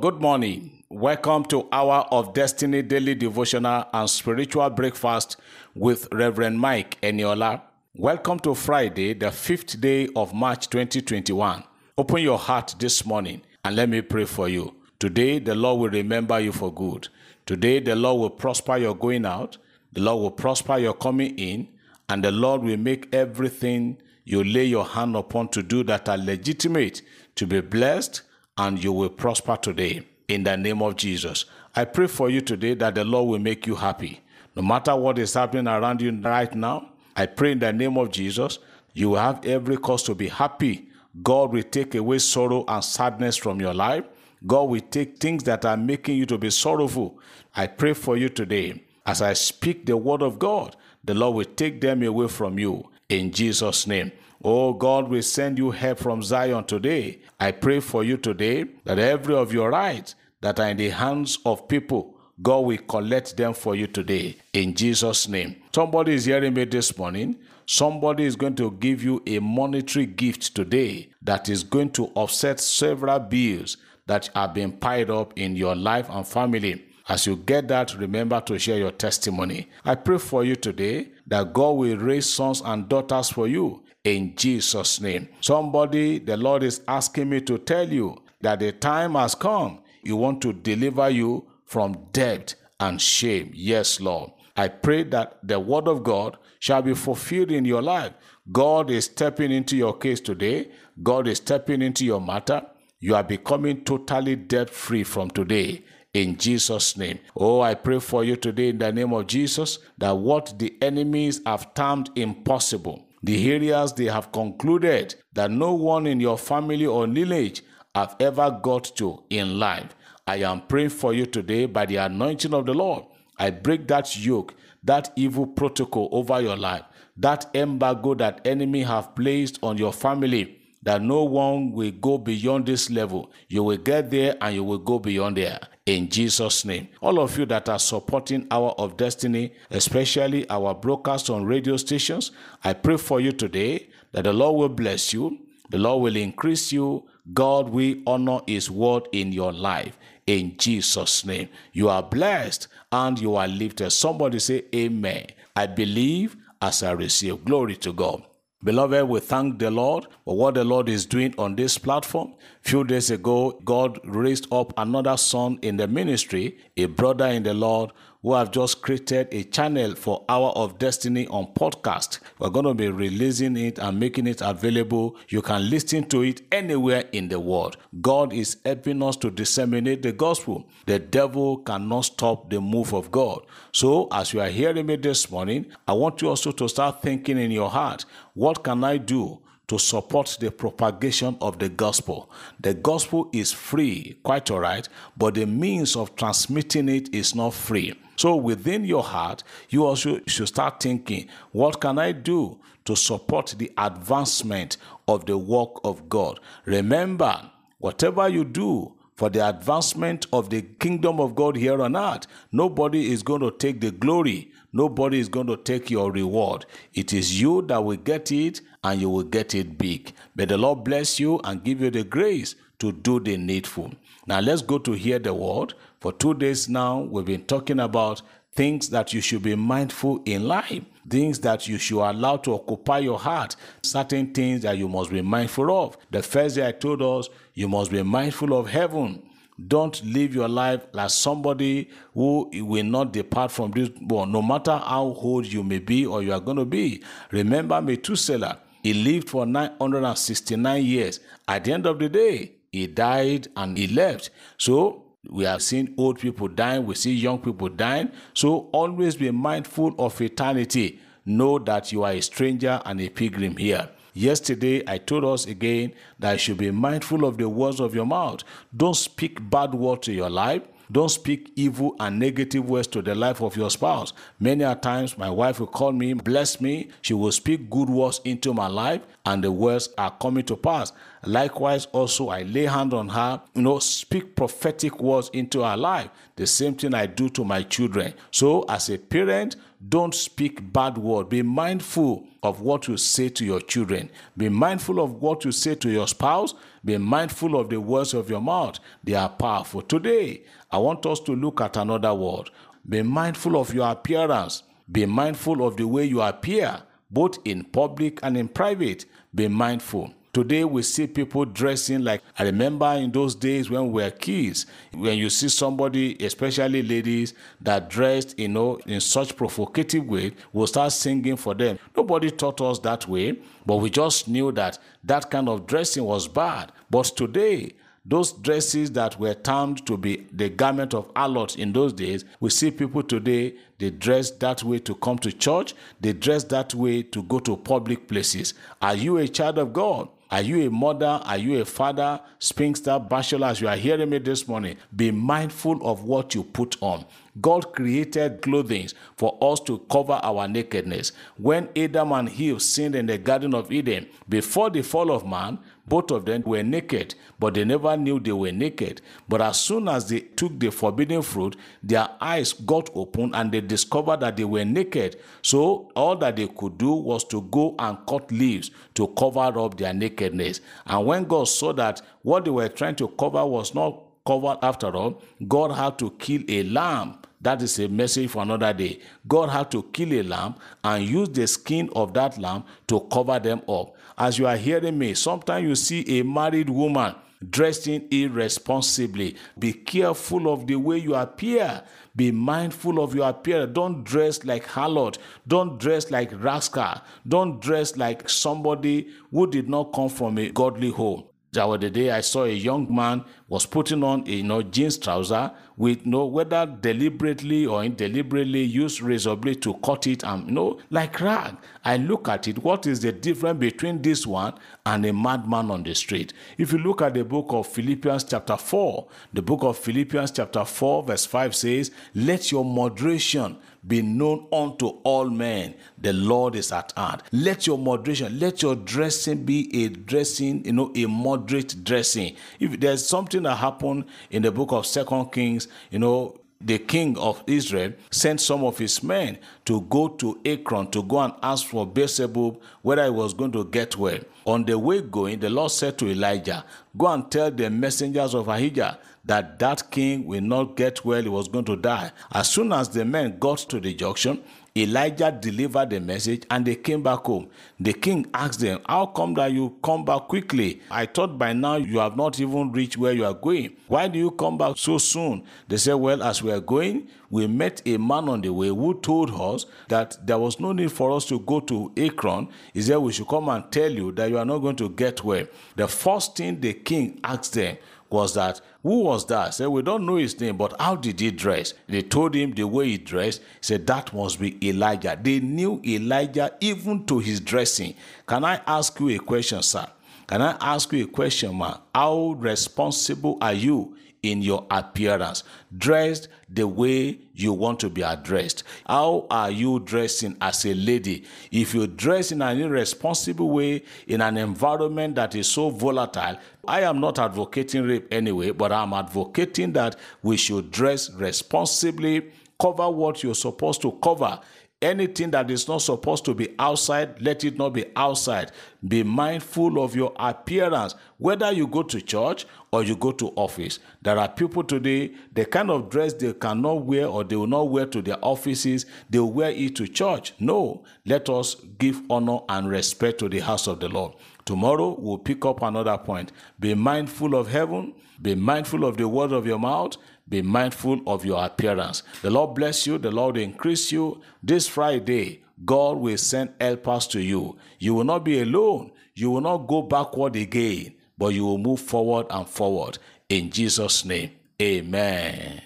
Good morning. Welcome to Hour of Destiny Daily Devotional and Spiritual Breakfast with Reverend Mike Eniola. Welcome to Friday, the fifth day of March 2021. Open your heart this morning and let me pray for you. Today, the Lord will remember you for good. Today, the Lord will prosper your going out, the Lord will prosper your coming in, and the Lord will make everything you lay your hand upon to do that are legitimate to be blessed, and you will prosper today in the name of Jesus. I pray for you today that the Lord will make you happy. No matter what is happening around you right now, I pray in the name of Jesus, you will have every cause to be happy. God will take away sorrow and sadness from your life. God will take things that are making you to be sorrowful. I pray for you today. As I speak the word of God, the Lord will take them away from you in Jesus' name. Oh, God will send you help from Zion today. I pray for you today that every of your rights that are in the hands of people, God will collect them for you today in Jesus' name. Somebody is hearing me this morning. Somebody is going to give you a monetary gift today that is going to offset several bills that have been piled up in your life and family. As you get that, remember to share your testimony. I pray for you today that God will raise sons and daughters for you in Jesus' name. Somebody, the Lord is asking me to tell you that the time has come. You want to deliver you from debt and shame. Yes, Lord. I pray that the word of God shall be fulfilled in your life. God is stepping into your case today. God is stepping into your matter. You are becoming totally debt free from today in Jesus' name. Oh, I pray for you today in the name of Jesus that what the enemies have termed impossible, the areas they have concluded that no one in your family or lineage have ever got to in life. I am praying for you today by the anointing of the Lord. I break that yoke, that evil protocol over your life, that embargo that enemy have placed on your family that no one will go beyond this level. You will get there and you will go beyond there in Jesus' name. All of you that are supporting Hour of Destiny, especially our broadcast on radio stations, I pray for you today that the Lord will bless you, the Lord will increase you, God will honor His word in your life. In Jesus' name, you are blessed and you are lifted. Somebody say, Amen. I believe as I receive. Glory to God. Beloved, we thank the Lord for what the Lord is doing on this platform. Few days ago, God raised up another son in the ministry, a brother in the Lord, who have just created a channel for Hour of Destiny on podcast. We're going to be releasing it and making it available. You can listen to it anywhere in the world. God is helping us to disseminate the gospel. The devil cannot stop the move of God. So, as you are hearing me this morning, I want you also to start thinking in your heart, what can I do? To support the propagation of the gospel. The gospel is free, quite all right, but the means of transmitting it is not free. So within your heart, you also should start thinking, what can I do to support the advancement of the work of God? Remember, whatever you do, for the advancement of the kingdom of God here on earth. Nobody is going to take the glory. Nobody is going to take your reward. It is you that will get it and you will get it big. May the Lord bless you and give you the grace to do the needful. Now let's go to hear the word. For two days now, we've been talking about things that you should be mindful in life, things that you should allow to occupy your heart, certain things that you must be mindful of. The first day I told us, you must be mindful of heaven. Don't live your life like somebody who will not depart from this world, no matter how old you may be or you are going to be. Remember Methuselah, he lived for 969 years. At the end of the day, he died and he left. So we have seen old people dying, we see young people dying. So always be mindful of eternity. Know that you are a stranger and a pilgrim here. Yesterday, I told us again that you should be mindful of the words of your mouth. Don't speak bad words to your life. Don't speak evil and negative words to the life of your spouse. Many a times, my wife will call me, bless me. She will speak good words into my life, and the words are coming to pass. Likewise, also, I lay hand on her, you know, speak prophetic words into her life. The same thing I do to my children. So, as a parent, don't speak bad word. Be mindful of what you say to your children. Be mindful of what you say to your spouse. Be mindful of the words of your mouth. They are powerful. Today, I want us to look at another word. Be mindful of your appearance. Be mindful of the way you appear, both in public and in private. Be mindful. Today we see people dressing like I remember in those days when we were kids, when you see somebody, especially ladies, that dressed, you know, in such provocative way, we'll start singing for them. Nobody taught us that way, but we just knew that that kind of dressing was bad. But today, those dresses that were termed to be the garment of harlots in those days, we see people today, they dress that way to come to church, they dress that way to go to public places. Are you a child of God? Are you a mother? Are you a father? Spinster, bachelor, as you are hearing me this morning, be mindful of what you put on. God created clothing for us to cover our nakedness. When Adam and Eve sinned in the Garden of Eden, before the fall of man, both of them were naked, but they never knew they were naked. But as soon as they took the forbidden fruit, their eyes got open and they discovered that they were naked. So all that they could do was to go and cut leaves to cover up their nakedness. And when God saw that what they were trying to cover was not covered after all, God had to kill a lamb that is a message for another day. God had to kill a lamb and use the skin of that lamb to cover them up. As you are hearing me, sometimes you see a married woman dressing irresponsibly. Be careful of the way you appear. Be mindful of your appearance. Don't dress like harlot. Don't dress like rascal. Don't dress like somebody who did not come from a godly home. The day I saw a young man was putting on a you know, jeans trouser with no whether deliberately or indeliberately used razor blade to cut it and you know like rag. I look at it. What is the difference between this one and a madman on the street? If you look at the book of Philippians chapter 4, the book of Philippians chapter 4, verse 5 says, Let your moderation be known unto all men. The Lord is at hand. Let your moderation, let your dressing be a dressing, you know, a moderate dressing. If there's something that happened in the book of Second Kings, you know, the king of Israel sent some of his men to go to Ekron to go and ask for Beelzebub whether he was going to get well. On the way going, the Lord said to Elijah, Go and tell the messengers of Ahaziah that that king will not get well, he was going to die. As soon as the men got to the junction, Elijah delivered the message and they came back home. The king asked them, How come that you come back quickly? I thought by now you have not even reached where you are going. Why do you come back so soon? They said, Well, as we are going, we met a man on the way who told us that there was no need for us to go to Ekron. He said, We should come and tell you that you are not going to get well. The first thing the king asked them was that who was that? Said we don't know his name, but how did he dress? They told him the way he dressed. Said that must be Elijah. They knew Elijah even to his dressing. Can I ask you a question, sir? Can I ask you a question, man? How responsible are you in your appearance, dressed the way you want to be addressed. How are you dressing as a lady? If you dress in an irresponsible way in an environment that is so volatile, I am not advocating rape anyway, but I'm advocating that we should dress responsibly, cover what you're supposed to cover anything that is not supposed to be outside, let it not be outside. Be mindful of your appearance, whether you go to church or you go to office. There are people today, the kind of dress they cannot wear or they will not wear to their offices, they wear it to church. No, let us give honor and respect to the house of the Lord. Tomorrow we'll pick up another point. Be mindful of heaven, be mindful of the word of your mouth, be mindful of your appearance. The Lord bless you, the Lord increase you. This Friday, God will send helpers to you. You will not be alone. You will not go backward again, but you will move forward and forward. In Jesus' name, amen.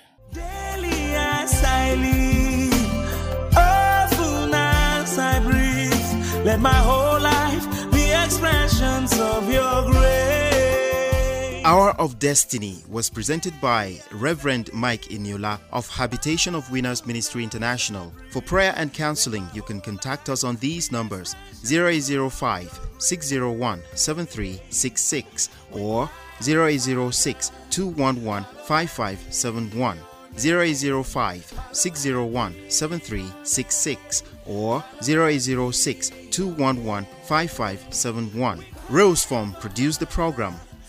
Let my whole Hour of Destiny was presented by Reverend Mike Eniola of Habitation of Winners Ministry International. For prayer and counseling, you can contact us on these numbers 0805 601 7366 or 0806 211 5571. 0805 601 7366 or 0806 211 5571. Rose Form produced the program.